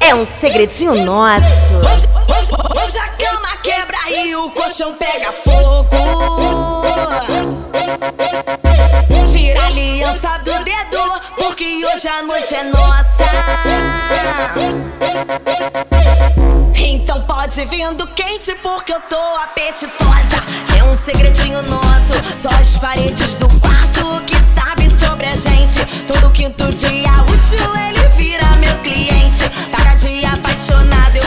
É um segredinho nosso. Hoje a cama quebra e o colchão pega fogo. Tira a aliança do dedo, porque hoje a noite é nossa. Então pode vindo quente, porque eu tô apetitosa. É um segredinho nosso, só as paredes do quarto que sabe sobre a gente. Todo quinto dia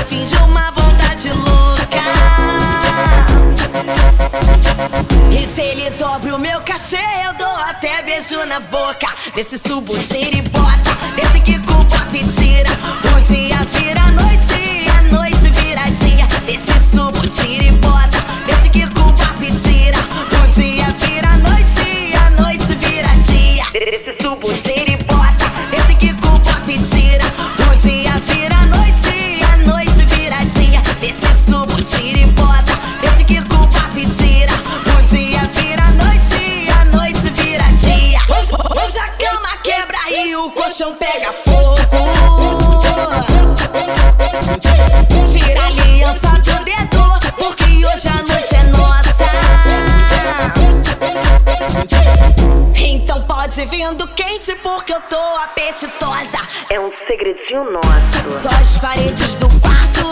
finjo uma vontade louca. E se ele dobra o meu cachê, eu dou até beijo na boca. Desse subo, tira e bota. Desse que bota e tira. O dia vira o colchão pega fogo. Tira a aliança do dedo, porque hoje a noite é nossa. Então pode vindo quente, porque eu tô apetitosa. É um segredinho nosso. Só as paredes do quarto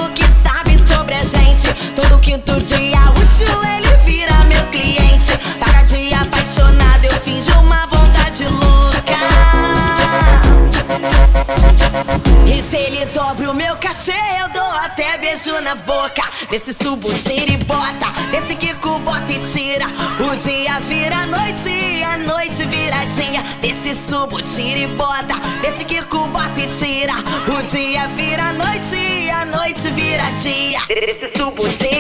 meu cachê, eu dou até beijo na boca. Desse subo, tira e bota. Desse que bota e tira. O dia vira noite, a noite vira dia. Desse subo, tira e bota. Desse que bota e tira. O dia vira noite, a noite vira dia. Desse subo, tira